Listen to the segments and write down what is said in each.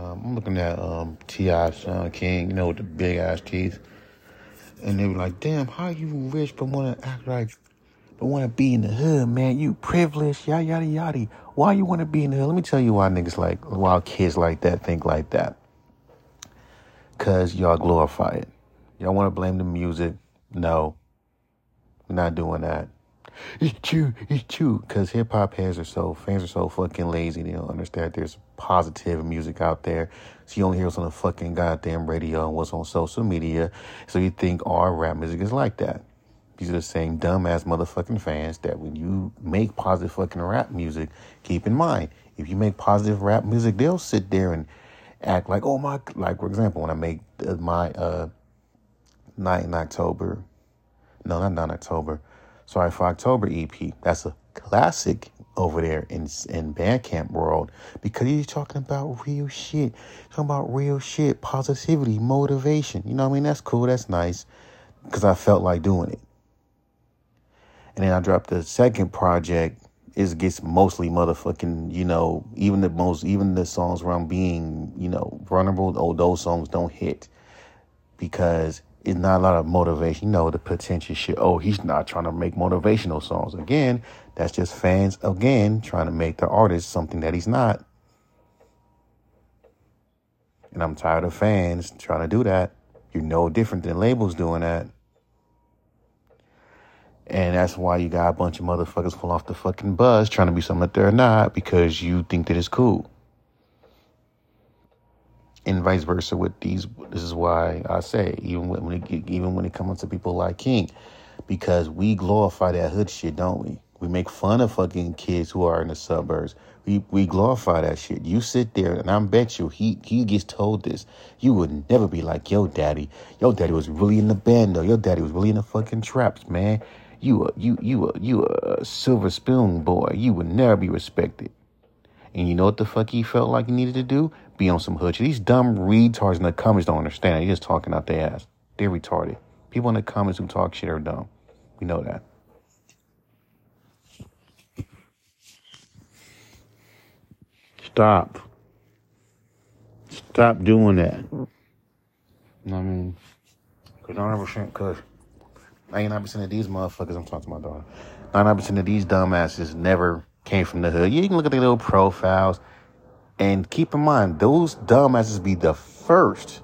Um, I'm looking at um, T.I. Sean King, you know, with the big ass teeth. And they were like, damn, how you rich but want to act like, but want to be in the hood, man? You privileged, yada, yada, yada. Why you want to be in the hood? Let me tell you why niggas like, why kids like that think like that. Because y'all glorify it. Y'all want to blame the music. No, we're not doing that. It's true. It's true. Because hip hop fans are so fans are so fucking lazy. They don't understand there's positive music out there. So you only hear what's on the fucking goddamn radio and what's on social media. So you think all rap music is like that. These are the same dumbass motherfucking fans that when you make positive fucking rap music, keep in mind, if you make positive rap music, they'll sit there and act like, oh my, like for example, when I make my uh, Night in October, no, not Night in October, Sorry for October EP. That's a classic over there in in Bandcamp world because he's talking about real shit, talking about real shit, positivity, motivation. You know what I mean? That's cool. That's nice because I felt like doing it. And then I dropped the second project. It gets mostly motherfucking, you know, even the most, even the songs where I'm being, you know, vulnerable. Oh, those songs don't hit because it's not a lot of motivation. You know, the potential shit. Oh, he's not trying to make motivational songs. Again, that's just fans, again, trying to make the artist something that he's not. And I'm tired of fans trying to do that. You're no different than labels doing that. And that's why you got a bunch of motherfuckers fall off the fucking bus trying to be something that they're not because you think that it's cool and vice versa with these. This is why I say even when it, even when it comes to people like King, because we glorify that hood shit, don't we? We make fun of fucking kids who are in the suburbs. We we glorify that shit. You sit there, and I bet you he he gets told this. You would never be like yo daddy. Yo daddy was really in the band though. Your daddy was really in the fucking traps, man. You a you you a you a silver spoon boy. You would never be respected. And you know what the fuck he felt like he needed to do? Be on some hood shit. These dumb retards in the comments don't understand. They're just talking out their ass. They're retarded. People in the comments who talk shit are dumb. We know that. Stop. Stop doing that. You know what I mean? Cause 99%, cause 99% of these motherfuckers, I'm talking to my daughter, 99% of these dumbasses never came from the hood. You can look at their little profiles. And keep in mind, those dumbasses be the first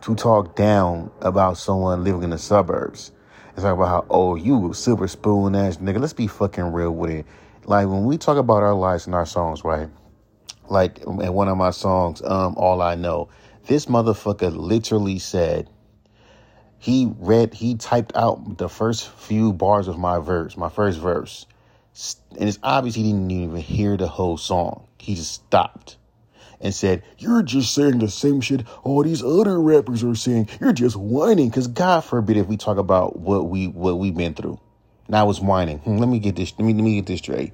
to talk down about someone living in the suburbs. It's like about how, oh, you super spoon ass nigga. Let's be fucking real with it. Like when we talk about our lives and our songs, right? Like in one of my songs, um, All I Know, this motherfucker literally said, he read, he typed out the first few bars of my verse, my first verse. And it's obvious he didn't even hear the whole song. He just stopped and said, You're just saying the same shit all these other rappers are saying. You're just whining. Because God forbid if we talk about what we what we've been through. Now it's whining. Hmm, let me get this let me let me get this straight.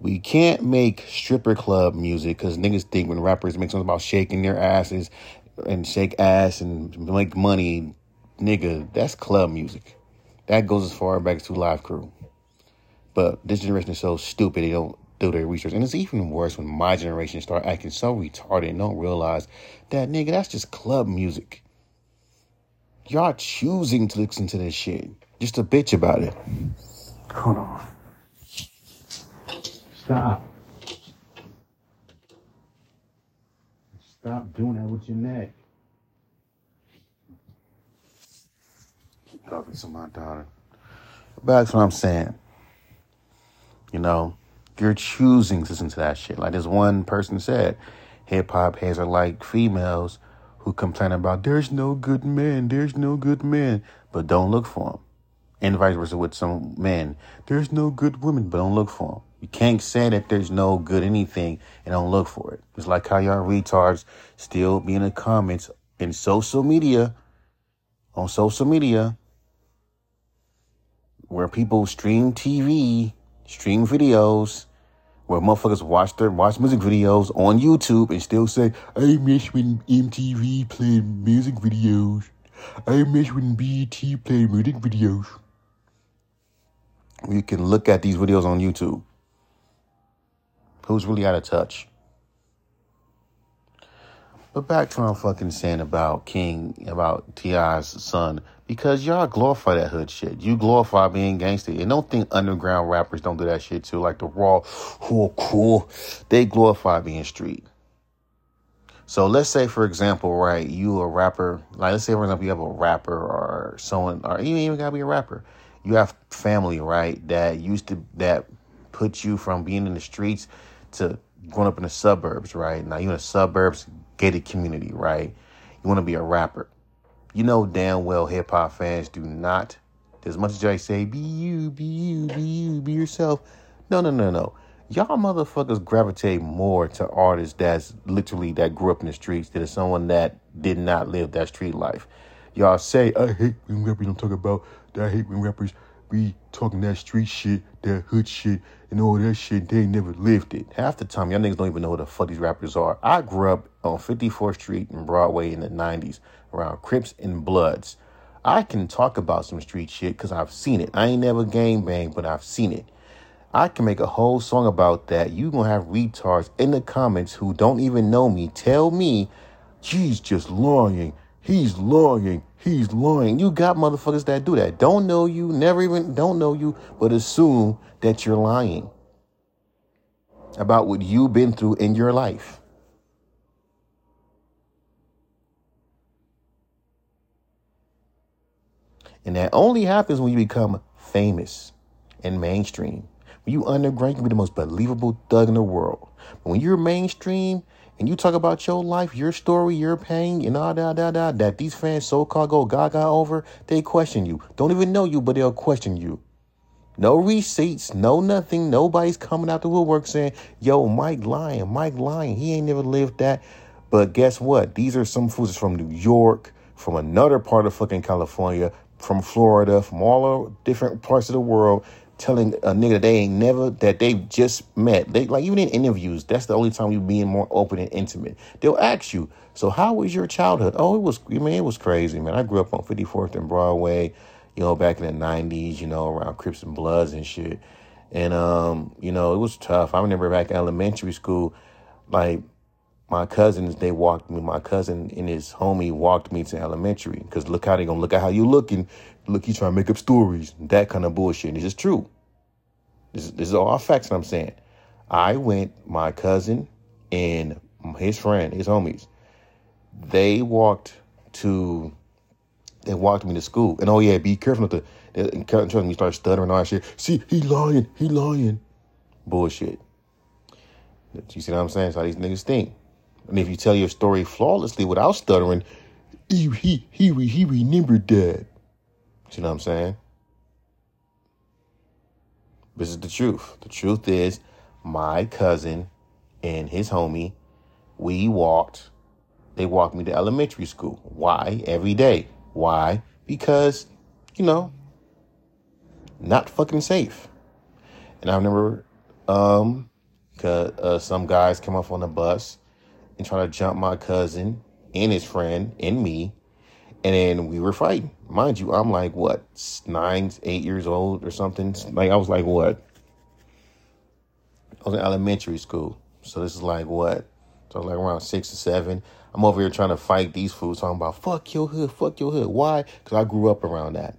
We can't make stripper club music because niggas think when rappers make songs about shaking their asses and shake ass and make money, nigga, that's club music. That goes as far back as 2 Live Crew. But this generation is so stupid they don't their research. And it's even worse when my generation start acting so retarded and don't realize that nigga, that's just club music. Y'all choosing to listen to this shit. Just a bitch about it. Hold on. Stop. Stop doing that with your neck. Keep talking to my daughter. But that's what I'm saying. You know, you're choosing to listen to that shit. Like this one person said, hip hop heads are like females who complain about there's no good men, there's no good men, but don't look for them. And vice versa with some men, there's no good women, but don't look for them. You can't say that there's no good anything and don't look for it. It's like how y'all retards still be in the comments in social media, on social media, where people stream TV stream videos where motherfuckers watch their watch music videos on YouTube and still say, I miss when MTV played music videos. I miss when BET played music videos. You can look at these videos on YouTube. Who's really out of touch? But back to what I'm fucking saying about King, about T.I.'s son, because y'all glorify that hood shit. You glorify being gangster. And don't think underground rappers don't do that shit too. Like the raw, who cool. They glorify being street. So let's say, for example, right, you a rapper. Like let's say, for example, you have a rapper or someone, or you even gotta be a rapper. You have family, right, that used to that put you from being in the streets to growing up in the suburbs, right? Now you in the suburbs, gated community, right? You want to be a rapper. You know damn well hip hop fans do not, as much as I say, be you, be you, be you, be yourself. No, no, no, no. Y'all motherfuckers gravitate more to artists that's literally that grew up in the streets than someone that did not live that street life. Y'all say, I hate when rappers don't talk about that. I hate when rappers be talking that street shit, that hood shit, and all that shit. They never lived it. Half the time, y'all niggas don't even know who the fuck these rappers are. I grew up on 54th Street and Broadway in the 90s around Crips and Bloods. I can talk about some street shit because I've seen it. I ain't never gang bang, but I've seen it. I can make a whole song about that. You gonna have retards in the comments who don't even know me tell me, she's just lying. He's lying. He's lying. You got motherfuckers that do that. Don't know you, never even don't know you, but assume that you're lying about what you've been through in your life. And that only happens when you become famous and mainstream. When you underground, you can be the most believable thug in the world. But when you're mainstream and you talk about your life, your story, your pain, and all that, that, that, that these fans so called go gaga over, they question you. Don't even know you, but they'll question you. No receipts, no nothing. Nobody's coming out the woodwork saying, yo, Mike lying, Mike lying. He ain't never lived that. But guess what? These are some fools from New York, from another part of fucking California, from Florida, from all different parts of the world telling a nigga they ain't never that they just met. They like even in interviews, that's the only time you being more open and intimate. They'll ask you, so how was your childhood? Oh, it was I mean, it was crazy, man. I grew up on 54th and Broadway, you know, back in the 90s, you know, around Crips and Bloods and shit. And um, you know, it was tough. I remember back in elementary school, like my cousins, they walked me, my cousin and his homie walked me to elementary. Cause look how they gonna look at how you looking. Look, you trying to make up stories. That kind of bullshit. This is true. This, this is all facts I'm saying. I went, my cousin and his friend, his homies, they walked to, they walked me to school. And oh yeah, be careful not to, and trust me, start stuttering all that shit. See, he lying, he lying. Bullshit. You see what I'm saying? That's how these niggas think. And if you tell your story flawlessly without stuttering, he he he he remembered that. You know what I'm saying? This is the truth. The truth is, my cousin and his homie, we walked. They walked me to elementary school. Why? Every day. Why? Because, you know, not fucking safe. And I remember, um, cause uh, some guys came off on the bus and try to jump my cousin and his friend and me. And then we were fighting. Mind you, I'm like, what, nine, eight years old or something? Like, I was like, what? I was in elementary school. So this is like, what? So like around six or seven. I'm over here trying to fight these fools talking about fuck your hood, fuck your hood. Why? Because I grew up around that.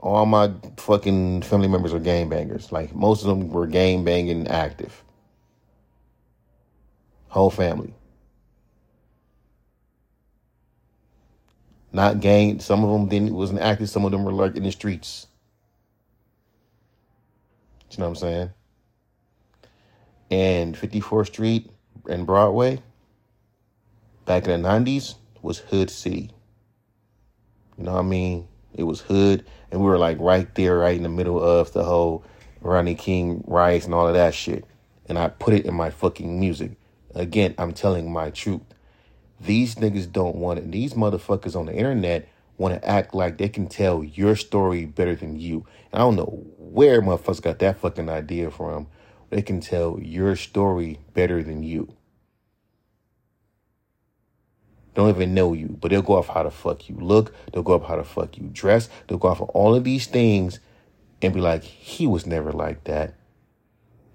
All my fucking family members are gang bangers. Like most of them were gang banging active. Whole family. Not gang. Some of them didn't wasn't active. Some of them were like in the streets. You know what I'm saying? And 54th Street and Broadway, back in the 90s, was hood city. You know what I mean? It was hood, and we were like right there, right in the middle of the whole Rodney King riots and all of that shit. And I put it in my fucking music. Again, I'm telling my truth. These niggas don't want it. These motherfuckers on the internet want to act like they can tell your story better than you. And I don't know where motherfuckers got that fucking idea from. They can tell your story better than you. Don't even know you, but they'll go off how the fuck you look. They'll go off how the fuck you dress. They'll go off of all of these things and be like, he was never like that.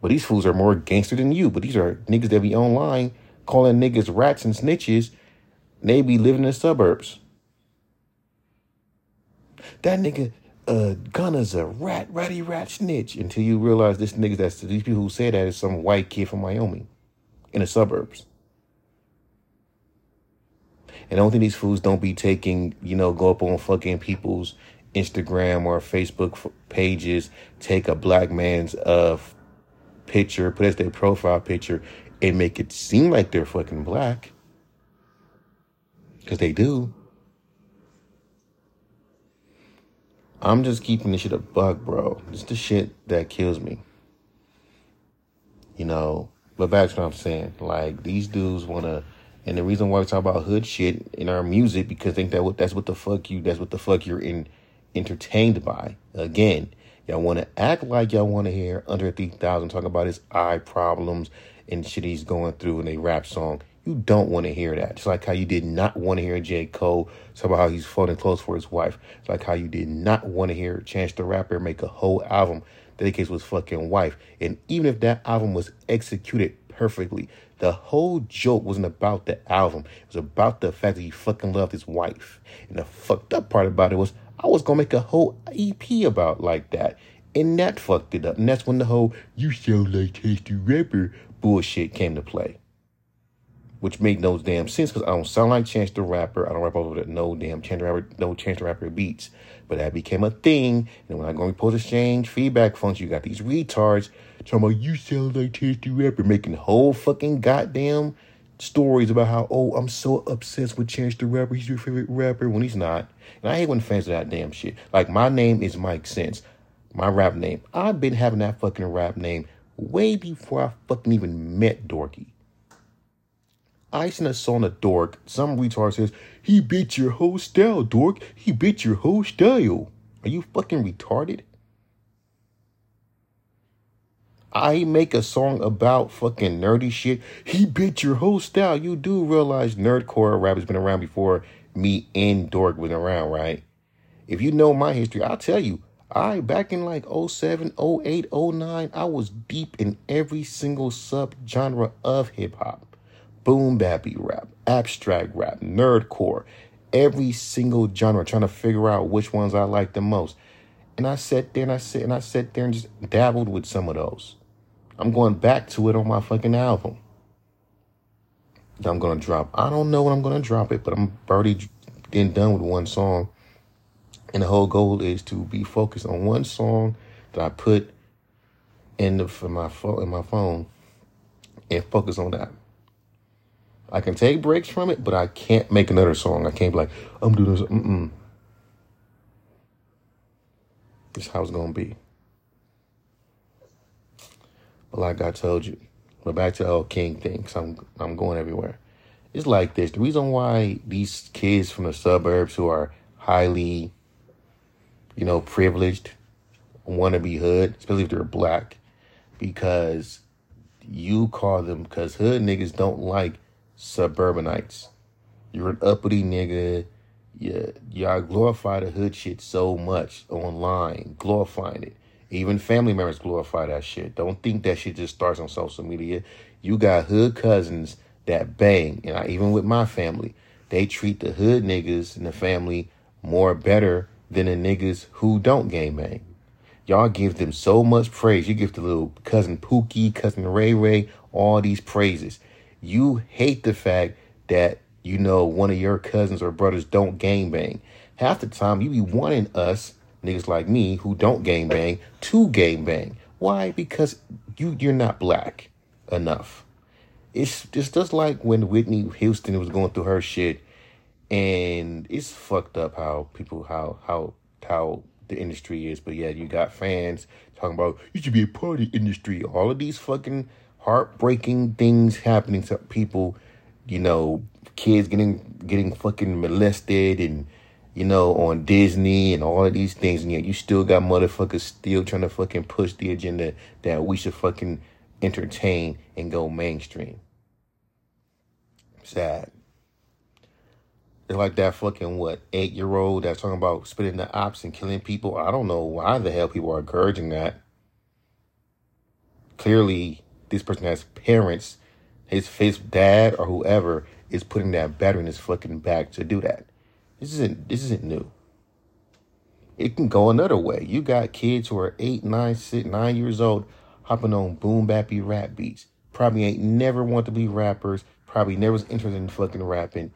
But these fools are more gangster than you. But these are niggas that be online calling niggas rats and snitches, they be living in the suburbs. That nigga uh Gunna's a rat, ratty rat snitch until you realize this nigga that's these people who say that is some white kid from Wyoming in the suburbs. And I don't think these fools don't be taking, you know, go up on fucking people's Instagram or Facebook pages, take a black man's uh picture, put as their profile picture, and make it seem like they're fucking black. Cause they do. I'm just keeping this shit a buck, bro. It's the shit that kills me. You know, but to what I'm saying. Like these dudes wanna and the reason why we talk about hood shit in our music because think that what that's what the fuck you that's what the fuck you're in entertained by. Again, y'all want to act like y'all want to hear André 3000 talk about his eye problems and shit he's going through in a rap song. You don't want to hear that. Just like how you did not want to hear J. Cole talk about how he's folding clothes for his wife. It's like how you did not want to hear Chance the Rapper make a whole album dedicated to his fucking wife. And even if that album was executed perfectly, the whole joke wasn't about the album. It was about the fact that he fucking loved his wife. And the fucked up part about it was I was gonna make a whole EP about like that. And that fucked it up. And that's when the whole you sound like Chance the Rapper bullshit came to play. Which made no damn sense because I don't sound like Chance the Rapper. I don't rap over no damn Chance the Rapper, no Chance the Rapper beats. But that became a thing. And when I go to post exchange feedback function, you got these retards talking about you sound like Chance the Rapper, making whole fucking goddamn stories about how, oh, I'm so obsessed with Chance the Rapper. He's your favorite rapper when he's not. And I hate when fans of that damn shit. Like, my name is Mike Sense. My rap name. I've been having that fucking rap name way before I fucking even met Dorky. I seen a song of Dork. Some retard says, he bit your whole style, Dork. He bit your whole style. Are you fucking retarded? I make a song about fucking nerdy shit. He bit your whole style. You do realize nerdcore rap has been around before me and Dork was around, right? If you know my history, I'll tell you. I back in like 07, 08, 09, I was deep in every single sub genre of hip hop. Boom bappy rap, abstract rap, nerdcore, every single genre, trying to figure out which ones I like the most. And I sat there and I sat and I sat there and just dabbled with some of those. I'm going back to it on my fucking album. That I'm gonna drop. I don't know when I'm gonna drop it, but I'm already done with one song. And the whole goal is to be focused on one song that I put in the for my phone in my phone and focus on that. I can take breaks from it, but I can't make another song. I can't be like, I'm doing this. Mm-mm. This how it's gonna be. But like I told you, but back to the whole King thing, because I'm I'm going everywhere. It's like this. The reason why these kids from the suburbs who are highly, you know, privileged want to be hood, especially if they're black, because you call them because hood niggas don't like suburbanites. You're an uppity nigga. Yeah, y'all glorify the hood shit so much online, glorifying it. Even family members glorify that shit. Don't think that shit just starts on social media. You got hood cousins that bang, and I, even with my family, they treat the hood niggas in the family more better than the niggas who don't game bang. Y'all give them so much praise. You give the little cousin Pookie, cousin Ray Ray, all these praises. You hate the fact that you know one of your cousins or brothers don't gang bang. Half the time you be wanting us niggas like me who don't game bang to game bang. Why? Because you you're not black enough. It's it's just like when Whitney Houston was going through her shit, and it's fucked up how people how how how the industry is. But yeah, you got fans talking about you should be a part of the industry. All of these fucking heartbreaking things happening to people. You know, kids getting getting fucking molested and you know, on Disney and all of these things, and yet you still got motherfuckers still trying to fucking push the agenda that we should fucking entertain and go mainstream. Sad. They're like that fucking what eight year old that's talking about spitting the ops and killing people. I don't know why the hell people are encouraging that. Clearly, this person has parents his his dad or whoever is putting that battery in his fucking back to do that. This isn't this isn't new. It can go another way. You got kids who are eight, nine, six, nine years old hopping on boom bappy rap beats. Probably ain't never want to be rappers. Probably never was interested in fucking rapping.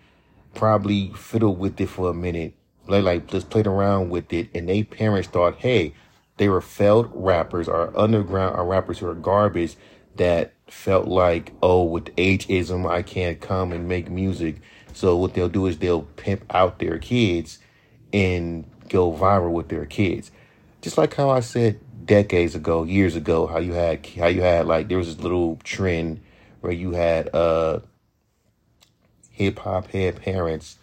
Probably fiddled with it for a minute. Like, like just played around with it. And they parents thought, hey, they were failed rappers or underground or rappers who are garbage that felt like, oh, with ageism, I can't come and make music. So what they'll do is they'll pimp out their kids and go viral with their kids. Just like how I said decades ago, years ago, how you had how you had like there was this little trend where you had uh hip hop head parents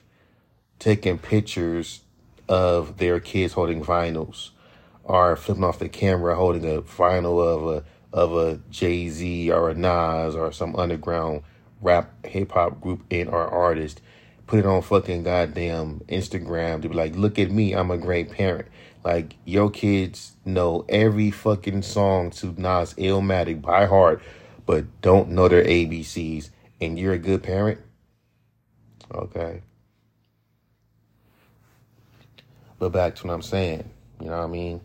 taking pictures of their kids holding vinyls or flipping off the camera holding a vinyl of a of a Jay Z or a Nas or some underground rap hip hop group in or artist put it on fucking goddamn Instagram to be like, look at me, I'm a great parent. Like your kids know every fucking song to Nas Illmatic by heart, but don't know their ABCs, and you're a good parent. Okay. But back to what I'm saying, you know what I mean?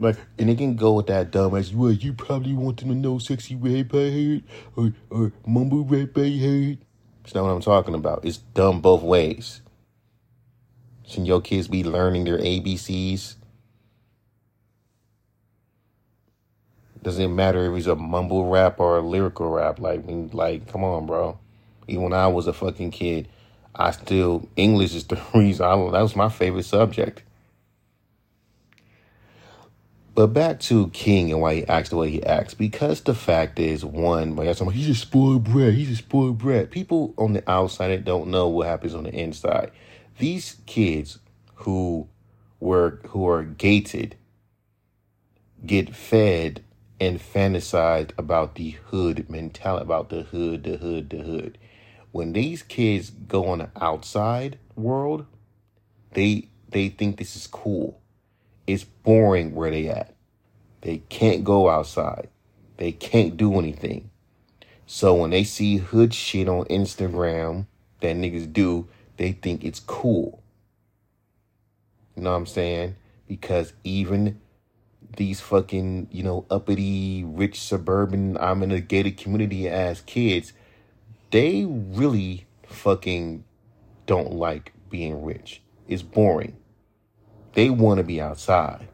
Like, and it can go with that dumb as well. You probably want them to know sexy rap I heard or or mumble rap I heard. That's not what I'm talking about. It's dumb both ways. Shouldn't your kids be learning their ABCs? Doesn't matter if he's a mumble rap or a lyrical rap. Like, like, come on, bro. Even when I was a fucking kid, I still English is the reason. I, that was my favorite subject. But back to King and why he acts the way he acts. Because the fact is, one, like somebody, he's a spoiled brat. He's a spoiled brat. People on the outside don't know what happens on the inside. These kids who were who are gated get fed and fantasized about the hood mentality, about the hood, the hood, the hood. When these kids go on the outside world, they they think this is cool it's boring where they at. They can't go outside. They can't do anything. So when they see hood shit on Instagram that niggas do, they think it's cool. You know what I'm saying? Because even these fucking, you know, uppity, rich, suburban, I'm in a gated community as kids, they really fucking don't like being rich. It's boring. They want to be outside.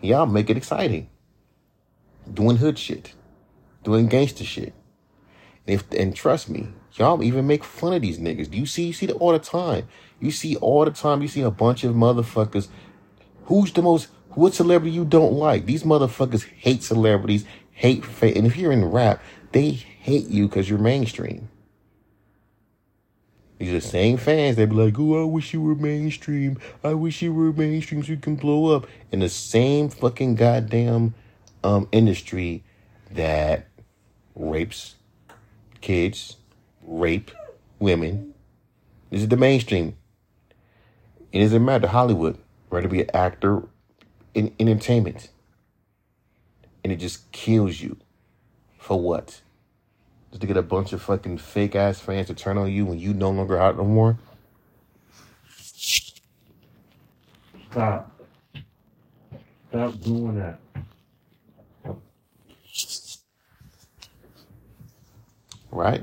Y'all make it exciting. Doing hood shit. Doing gangster shit. And, if, and trust me, y'all even make fun of these niggas. Do you see? You see it all the time. You see all the time. You see a bunch of motherfuckers. Who's the most? What celebrity you don't like? These motherfuckers hate celebrities, hate fame. And if you're in rap, they hate you because you're mainstream. These are the same fans. They be like, "Oh, I wish you were mainstream. I wish you were mainstream so you can blow up." In the same fucking goddamn um, industry that rapes kids, rape women. This is the mainstream. It doesn't matter Hollywood. Rather be an actor in entertainment, and it just kills you. For what? Just to get a bunch of fucking fake ass fans to turn on you when you no longer out no more. Stop. Stop doing that. Right?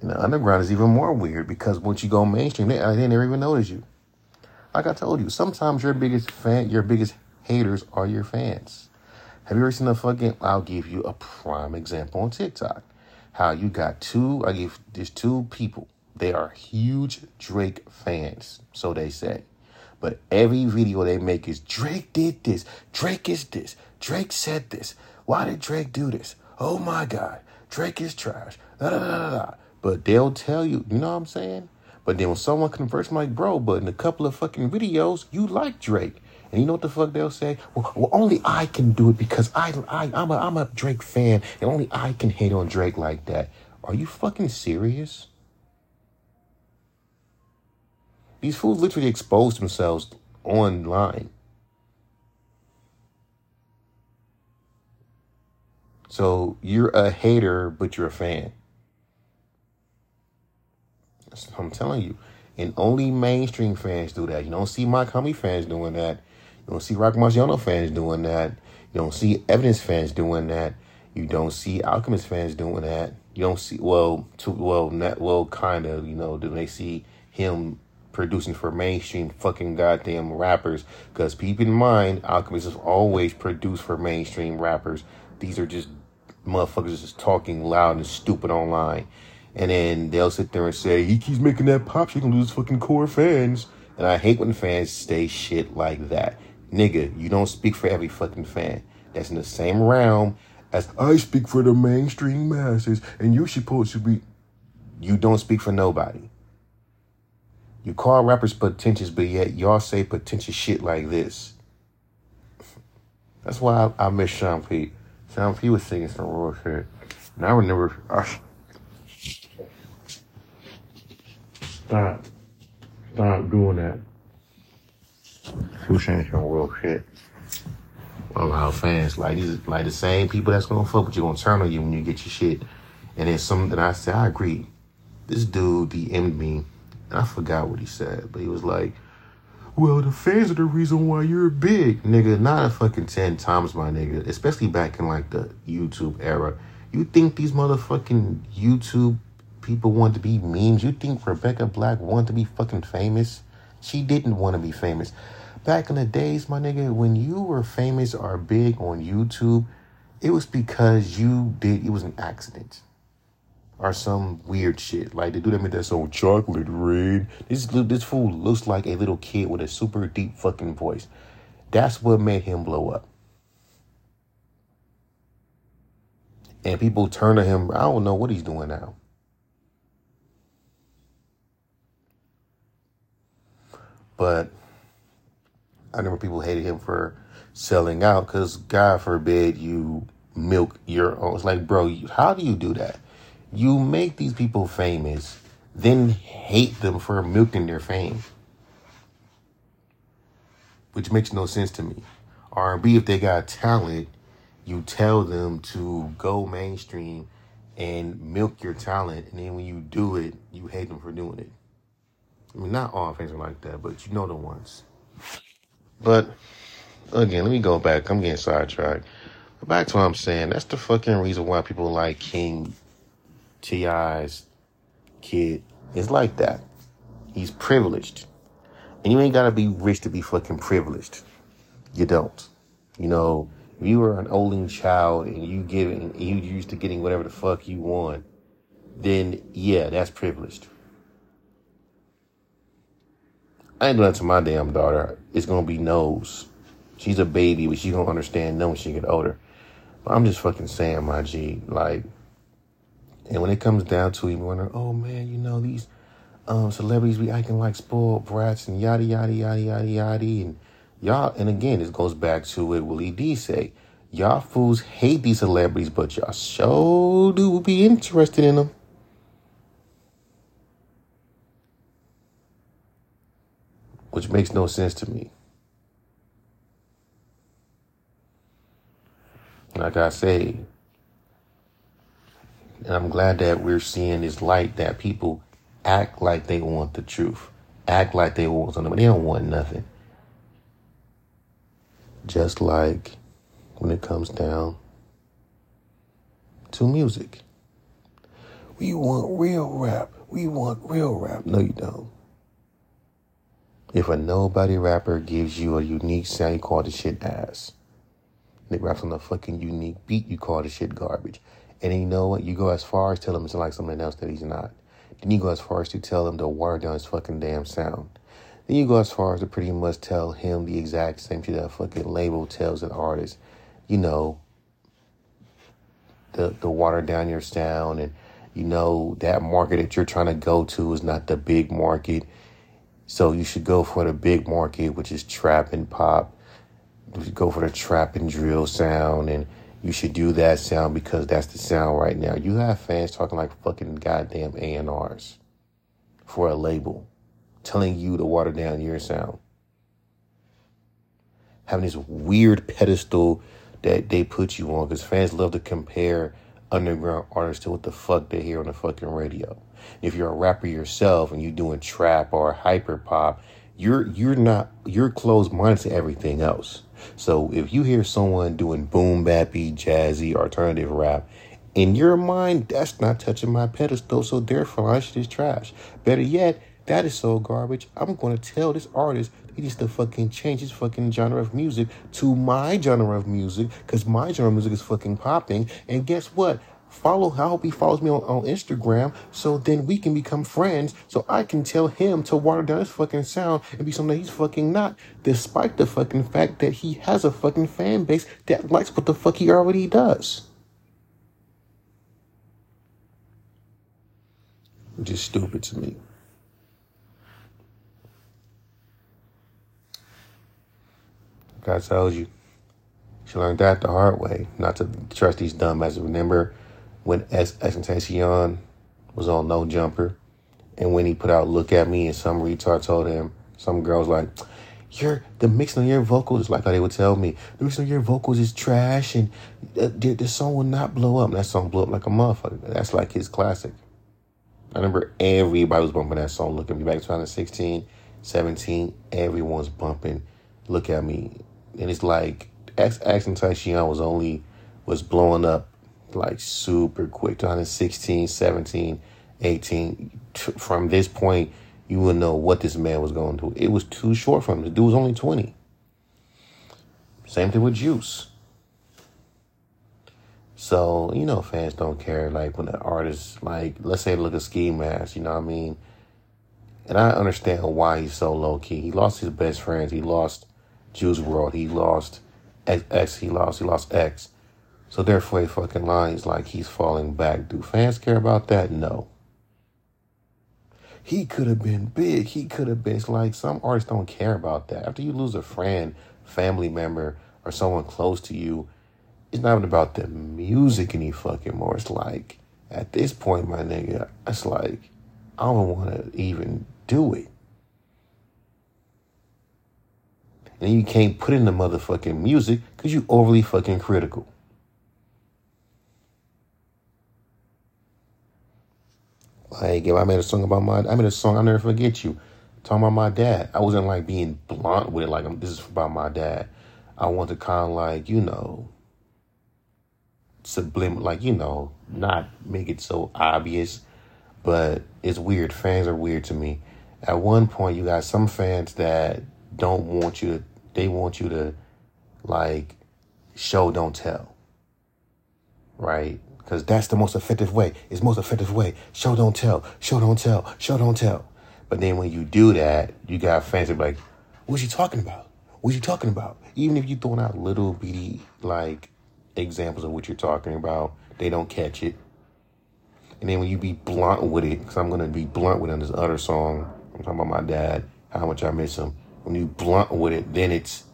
And the underground is even more weird because once you go mainstream, they, they never even notice you. Like I told you, sometimes your biggest fan, your biggest haters are your fans. Have you ever seen a fucking? I'll give you a prime example on TikTok. How you got two? I give there's two people. They are huge Drake fans, so they say. But every video they make is Drake did this. Drake is this. Drake said this. Why did Drake do this? Oh my God. Drake is trash. Da, da, da, da. But they'll tell you, you know what I'm saying? But then when someone converts, I'm like, bro, but in a couple of fucking videos, you like Drake. And you know what the fuck they'll say? Well, well only I can do it because I, I, I'm a, I'm a Drake fan, and only I can hate on Drake like that. Are you fucking serious? These fools literally expose themselves online. So you're a hater, but you're a fan. I'm telling you. And only mainstream fans do that. You don't see Mach-Hommy fans doing that. You don't see Rock Marciano fans doing that. You don't see Evidence fans doing that. You don't see Alchemist fans doing that. You don't see well, to, well, not well, kind of. You know, do they see him producing for mainstream fucking goddamn rappers? Because keep in mind, Alchemist has always produced for mainstream rappers. These are just motherfuckers just talking loud and stupid online. And then they'll sit there and say, he keeps making that pop shit, gonna lose fucking core fans. And I hate when fans say shit like that. Nigga, you don't speak for every fucking fan. That's in the same realm as I speak for the mainstream masses, and you're supposed to be. You don't speak for nobody. You call rappers pretentious, but yet y'all say pretentious shit like this. That's why I, I miss Sean P. Sean P was singing some real shit. And I remember. I, stop. Stop doing that. Was saying some real shit how fans like these like the same people that's gonna fuck with you gonna turn on you when you get your shit. And then something that I said, I agree. This dude DM'd me, and I forgot what he said, but he was like, Well, the fans are the reason why you're big. Nigga, not a fucking ten times, my nigga. Especially back in like the YouTube era. You think these motherfucking YouTube people want to be memes? You think Rebecca Black wanted to be fucking famous? She didn't want to be famous back in the days, my nigga, when you were famous or big on YouTube, it was because you did it was an accident. Or some weird shit. Like the dude that made that song chocolate rain. This this fool looks like a little kid with a super deep fucking voice. That's what made him blow up. And people turn to him. I don't know what he's doing now. But I remember people hated him for selling out because God forbid you milk your own. It's like, bro, how do you do that? You make these people famous, then hate them for milking their fame, which makes no sense to me. R&B, if they got talent, you tell them to go mainstream and milk your talent, and then when you do it, you hate them for doing it. I mean, not all fans are like that, but you know the ones. But again, let me go back. I'm getting sidetracked. Back to what I'm saying. That's the fucking reason why people like King T.I.'s kid is like that. He's privileged. And you ain't gotta be rich to be fucking privileged. You don't. You know, if you were an only child and you giving you used to getting whatever the fuck you want, then yeah, that's privileged. I ain't doing that to my damn daughter. It's gonna be nose. She's a baby, but she gonna understand no when she get older. But I'm just fucking saying, my G, like, and when it comes down to it, wondering, oh man, you know these um, celebrities be acting like spoiled brats and yada yada yada yada yada, and y'all. And again, this goes back to what Willie D say. Y'all fools hate these celebrities, but y'all sure do be interested in them. Which makes no sense to me. Like I say, and I'm glad that we're seeing this light that people act like they want the truth, act like they want something, but they don't want nothing. Just like when it comes down to music. We want real rap. We want real rap. No, you don't. If a nobody rapper gives you a unique sound, you call the shit ass. They raps on a fucking unique beat, you call the shit garbage. And then you know what? You go as far as tell him it's like something else that he's not. Then you go as far as to tell him to water down his fucking damn sound. Then you go as far as to pretty much tell him the exact same shit that a fucking label tells an artist. You know, the the water down your sound and you know that market that you're trying to go to is not the big market so you should go for the big market, which is trap and pop. You should go for the trap and drill sound, and you should do that sound because that's the sound right now. You have fans talking like fucking goddamn A&Rs for a label, telling you to water down your sound. Having this weird pedestal that they put you on because fans love to compare underground artists to what the fuck they hear on the fucking radio. If you're a rapper yourself and you're doing trap or hyper pop, you're you're not you're closed minded to everything else. So if you hear someone doing boom bappy, jazzy, alternative rap, in your mind, that's not touching my pedestal, so therefore I should is trash. Better yet, that is so garbage. I'm gonna tell this artist he needs to fucking change his fucking genre of music to my genre of music, because my genre of music is fucking popping. And guess what? Follow, I hope he follows me on, on Instagram so then we can become friends. So I can tell him to water down his fucking sound and be something he's fucking not, despite the fucking fact that he has a fucking fan base that likes what the fuck he already does. Which is stupid to me. God tells you. She learned that the hard way, not to trust these dumbasses. Remember when XXXTentacion was on No Jumper, and when he put out "Look at Me," and some retard told him, some girls like, "Your the mixing of your vocals is like how they would tell me the mixing of your vocals is trash, and uh, the, the song will not blow up." And that song blew up like a motherfucker. That's like his classic. I remember everybody was bumping that song. Look at me back in 2016, 17. Everyone's bumping. Look at me and it's like XXXTentacion was only was blowing up like super quick. 2016 17 18 from this point you would know what this man was going to it was too short for him. The dude was only 20 same thing with juice. So you know fans don't care like when the artist like let's say look at ski mask you know what i mean? And i understand why he's so low key he lost his best friends. He lost Juice WRLD. He lost X. He lost. He lost X. So therefore, he fucking lies like he's falling back. Do fans care about that? No. He could have been big. He could have been. It's like some artists don't care about that. After you lose a friend, family member, or someone close to you, it's not even about the music any fucking more. It's like at this point, my nigga, it's like I don't want to even do it. and you can't put in the motherfucking music because you overly fucking critical. Like if I made a song about my, I made a song I'll never forget you, talking about my dad. I wasn't like being blunt with it, like I'm, this is about my dad. I want to kind of like you know, subliminal, like you know, not make it so obvious, but it's weird. Fans are weird to me. At one point, you got some fans that don't want you to they want you to like show don't tell right because that's the most effective way. It's most effective way. Show don't tell. Show don't tell. Show don't tell. But then when you do that you got fans like what's you talking about? What you talking about? Even if you throwing out little bitty like examples of what you're talking about they don't catch it. And then when you be blunt with it because i'm gonna be blunt with it on this other song i'm talking about my dad how much i miss him. When you blunt with it, then it's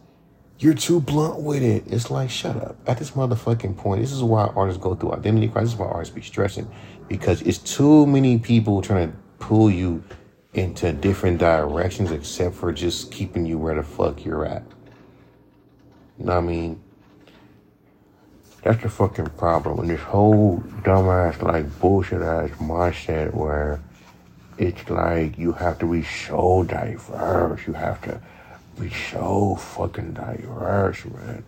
you're too blunt with it. It's like shut up. At this motherfucking point, this is why artists go through identity crisis. Why artists be stressing because it's too many people trying to pull you into different directions, except for just keeping you where the fuck you're at. You know what I mean? That's the fucking problem. And this whole dumbass, like bullshit ass mindset where it's like you have to be so diverse. You have to be so fucking diverse, man.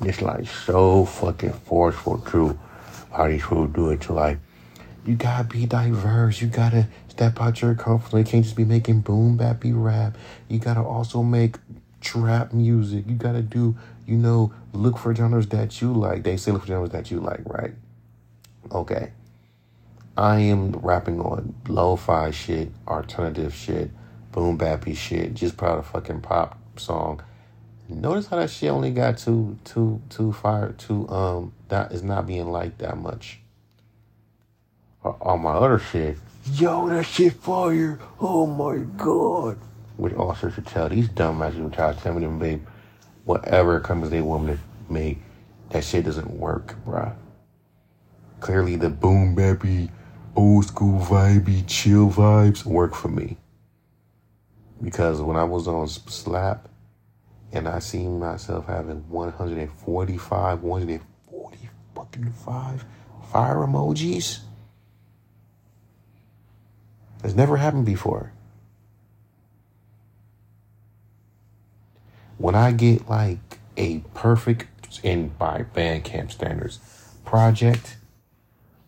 And it's like so fucking forceful too. How these people do it to like, you gotta be diverse. You gotta step out your comfort zone. You can't just be making boom bappy rap. You gotta also make trap music. You gotta do, you know, look for genres that you like. They say look for genres that you like, right? Okay. I am rapping on lo-fi shit, alternative shit, boom bappy shit, just out a fucking pop song. Notice how that shit only got two, two, two fire, two, um, that is not being liked that much. All my other shit, yo, that shit fire, oh my god. Which also should tell these dumbasses who try to tell me them, babe, whatever comes they want me to make, that shit doesn't work, bruh. Clearly the boom bappy old school vibey, chill vibes work for me. Because when I was on Slap, and I see myself having 145, 140 fucking five fire emojis. It's never happened before. When I get like a perfect, in by Bandcamp standards, project,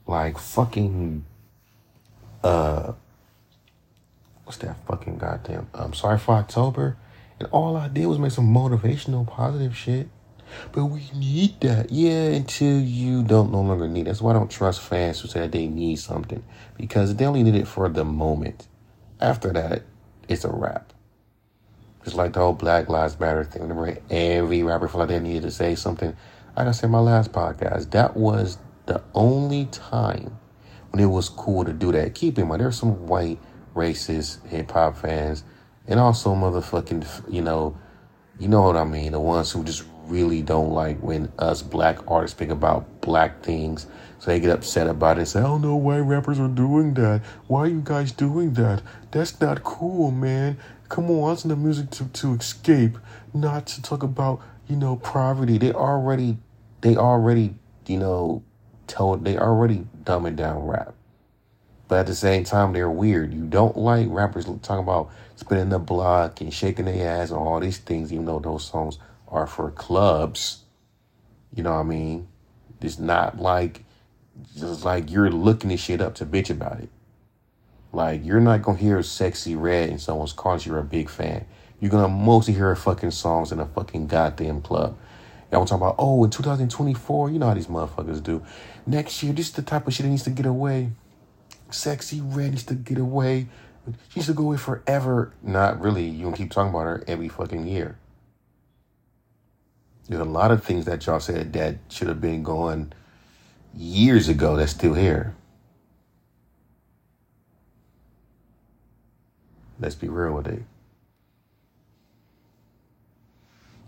like fucking, uh, what's that fucking goddamn? I'm sorry for October, and all I did was make some motivational, positive shit. But we need that, yeah. Until you don't no longer need. It. That's why I don't trust fans who say that they need something because they only need it for the moment. After that, it's a wrap. Just like the whole Black Lives Matter thing. Remember, every rapper felt like they needed to say something. Like I said my last podcast, that was the only time when it was cool to do that. Keep in mind, there's some white racist hip hop fans, and also motherfucking, you know, you know what I mean, the ones who just really don't like when us black artists speak about black things. So they get upset about it say, I don't know why rappers are doing that. Why are you guys doing that? That's not cool, man. Come on, listen to music to, to escape, not to talk about, you know, poverty. They already, they already, you know, told, they already dumbing down rap. But at the same time, they're weird. You don't like rappers talking about spinning the block and shaking their ass and all these things, even though those songs are for clubs. You know what I mean? It's not like just like you're looking this shit up to bitch about it. Like you're not gonna hear Sexy Redd in someone's car you're a big fan. You're gonna mostly hear fucking songs in a fucking goddamn club. Y'all talking about, oh, in 2024, you know how these motherfuckers do. Next year, this is the type of shit that needs to get away. Sexy Redd to get away. She to go away forever. Not really. You can keep talking about her every fucking year. There's a lot of things that y'all said that should have been going years ago that's still here. Let's be real with it.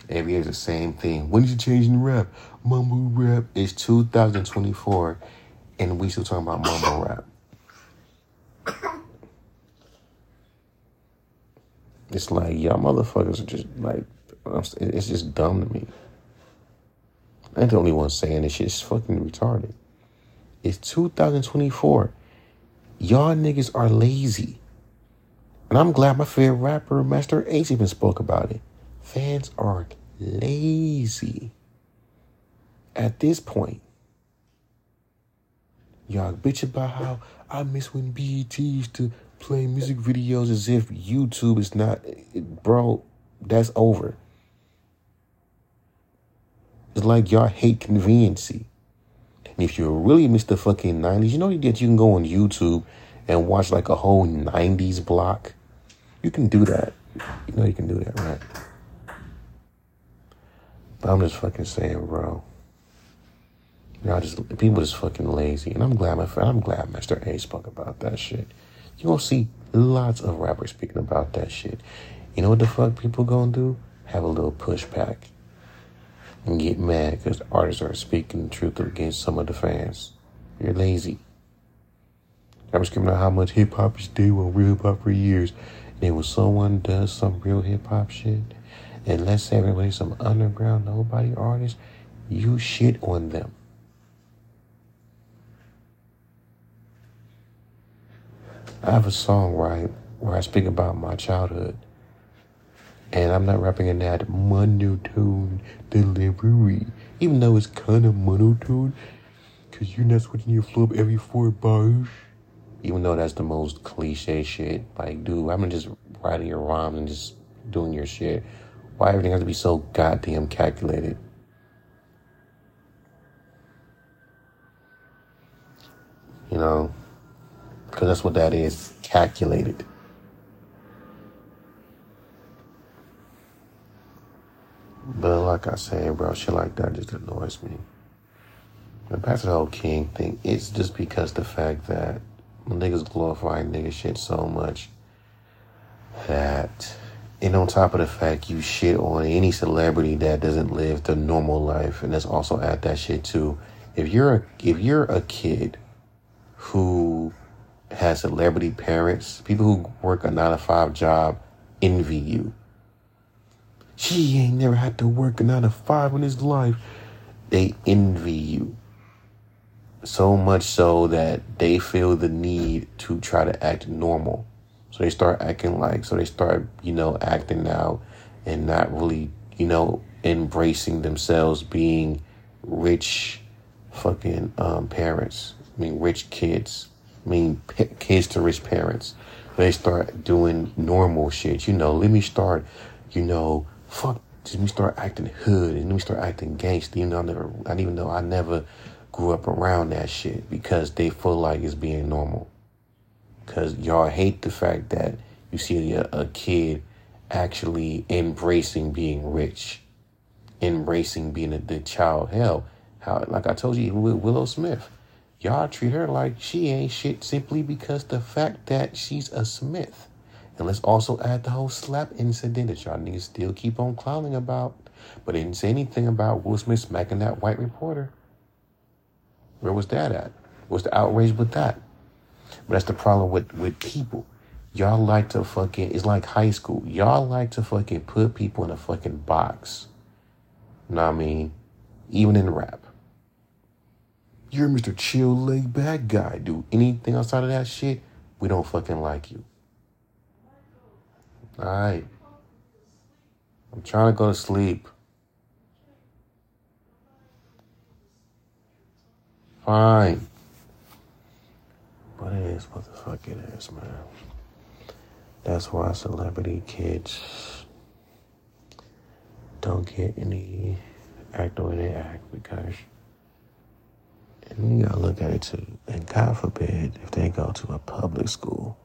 Every year's the same thing. When did you change in rap? Mumble rap. is 2024, and we still talking about mumble rap. It's like y'all motherfuckers are just like, it's just dumb to me. I ain't the only one saying this shit. It's fucking retarded. It's 2024. Y'all niggas are lazy. And I'm glad my favorite rapper, Masta Ace, even spoke about it. Fans are lazy. At this point, y'all bitch about how I miss when BET used to play music videos as if YouTube is not, bro, that's over. It's like y'all hate conveniency. And if you really miss the fucking 90s, you know that you can go on YouTube and watch like a whole 90s block? You can do that. You know you can do that, right? But I'm just fucking saying, bro. Y'all just people just fucking lazy, and I'm glad my I'm glad Masta Ace spoke about that shit. You gonna see lots of rappers speaking about that shit. You know what the fuck people gonna do? Have a little pushback and get mad because artists are speaking the truth against some of the fans. You're lazy. I was screaming out how much hip hop is dead on real hip hop for years. And when someone does some real hip hop shit, and let's say everybody some underground nobody artist, you shit on them. I have a song right where I speak about my childhood. And I'm not rapping in that monotone delivery, even though it's kind of monotone, because you're not switching your flow up every four bars. Even though that's the most cliche shit. Like, dude, I'm just writing your rhymes and just doing your shit. Why everything has to be so goddamn calculated? You know, because that's what that is calculated. But like I said, bro, shit like that just annoys me. And to the whole king thing, it's just because the fact that niggas glorify nigga shit so much that, and on top of the fact you shit on any celebrity that doesn't live the normal life, and let's also add that shit too. If you're a if you're a kid who has celebrity parents, people who work a nine to five job envy you She ain't never had to work a nine to five in his life. They envy you. So much so that they feel the need to try to act normal. So they start acting like, so they start, you know, acting out and not really, you know, embracing themselves being rich fucking um, parents. I mean, rich kids. I mean, p- kids to rich parents. They start doing normal shit. You know, let me start, you know, fuck, let me start acting hood and let me start acting gangster. You know, I never, I even know I never grew up around that shit because they feel like it's being normal. Because y'all hate the fact that you see a, a kid actually embracing being rich, embracing being a, the child. Hell, how like I told you with Willow Smith, y'all treat her like she ain't shit simply because the fact that she's a Smith. And let's also add the whole slap incident that y'all niggas still keep on clowning about, but didn't say anything about Will Smith smacking that white reporter. Where was that at? What's the outrage with that? But that's the problem with with people. Y'all like to fucking, it's like high school. Y'all like to fucking put people in a fucking box. You know what I mean? Even in rap. You're Mr. Chill laid back guy. Do anything outside of that shit, we don't fucking like you. Alright. I'm trying to go to sleep. Fine. But it is what the fuck it is, man. That's why celebrity kids don't get any act the way they act because and you gotta look at it too. And God forbid if they go to a public school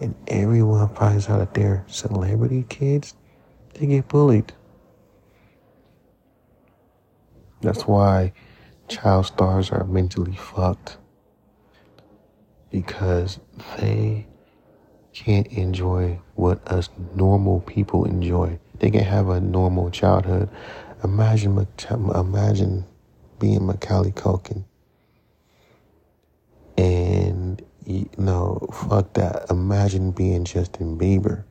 and everyone finds out that they're celebrity kids, they get bullied. That's why child stars are mentally fucked because they can't enjoy what us normal people enjoy. They can have a normal childhood. Imagine, imagine being Macaulay Culkin, and you know, fuck that. Imagine being Justin Bieber.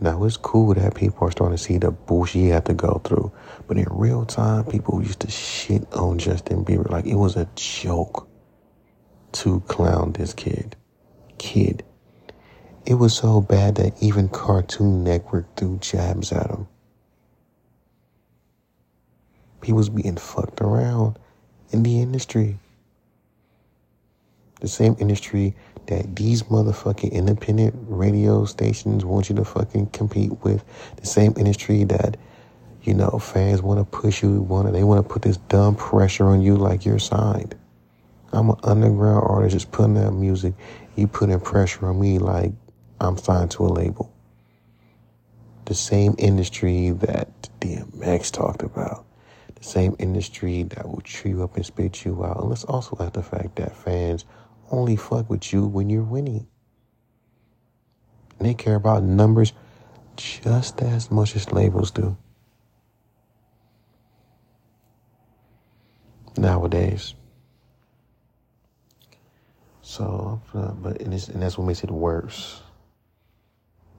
Now it's cool that people are starting to see the bullshit he had to go through, but in real time, people used to shit on Justin Bieber like it was a joke to clown this kid. Kid. It was so bad that even Cartoon Network threw jabs at him. He was being fucked around in the industry. The same industry that these motherfucking independent radio stations want you to fucking compete with. The same industry that, you know, fans want to push you, want they want to put this dumb pressure on you like you're signed. I'm an underground artist just putting out music. You putting pressure on me like I'm signed to a label. The same industry that DMX talked about. Same industry that will chew you up and spit you out. And let's also add the fact that fans only fuck with you when you're winning. And they care about numbers just as much as labels do. Nowadays. So, but and, and that's what makes it worse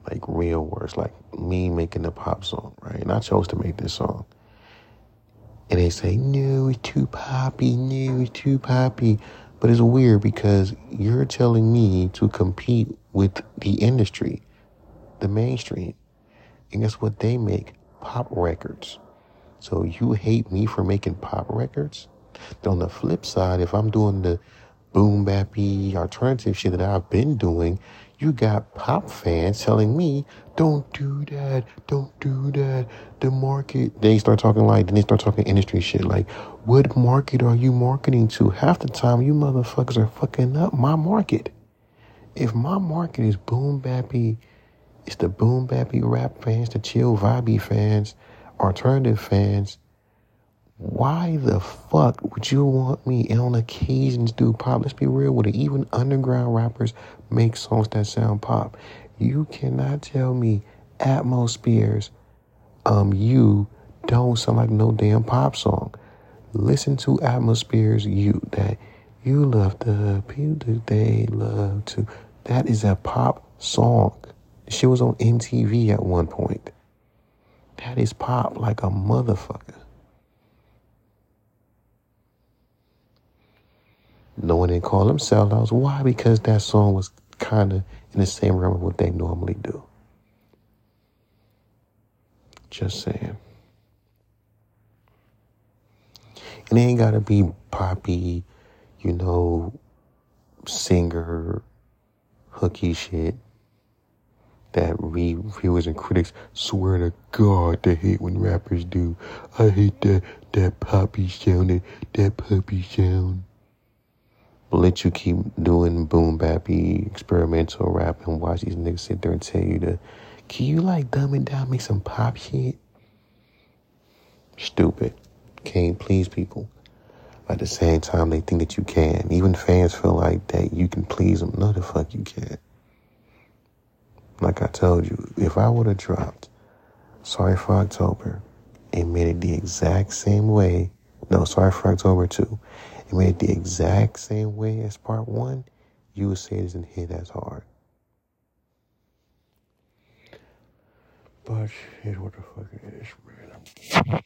like real worse. like me making a pop song, right? And I chose to make this song. And they say, no, it's too poppy, no, it's too poppy. But it's weird because you're telling me to compete with the industry, the mainstream. And guess what they make? Pop records. So you hate me for making pop records? Then on the flip side, if I'm doing the boom bappy alternative shit that I've been doing, you got pop fans telling me, don't do that, don't do that. The market, they start talking like, then they start talking industry shit. Like, what market are you marketing to? Half the time, you motherfuckers are fucking up my market. If my market is boom bappy, it's the boom bappy rap fans, the chill vibey fans, alternative fans. Why the fuck would you want me on occasions do pop? Let's be real with it. Even underground rappers make songs that sound pop. You cannot tell me Atmospheres, um, you don't sound like no damn pop song. Listen to Atmospheres, you that you love the people they love to. That is a pop song. She was on MTV at one point. That is pop like a motherfucker. No one didn't call them sellouts. Why? Because that song was kind of in the same realm of what they normally do. Just saying. And it ain't gotta be poppy, you know, singer, hooky shit that reviewers and critics swear to God they hate when rappers do. I hate that that poppy sound, that puppy sound. Let you keep doing boom bappy experimental rap and watch these niggas sit there and tell you to, can you like dumb it down, make some pop shit? Stupid. Can't please people. At the same time, they think that you can. Even fans feel like that you can please them. No, the fuck you can't. Like I told you, if I would have dropped Sorry for October and made it the exact same way, no, Sorry for October 2, and made it the exact same way as part 1, you would say it doesn't hit as hard. But here's what the fuck it is, man.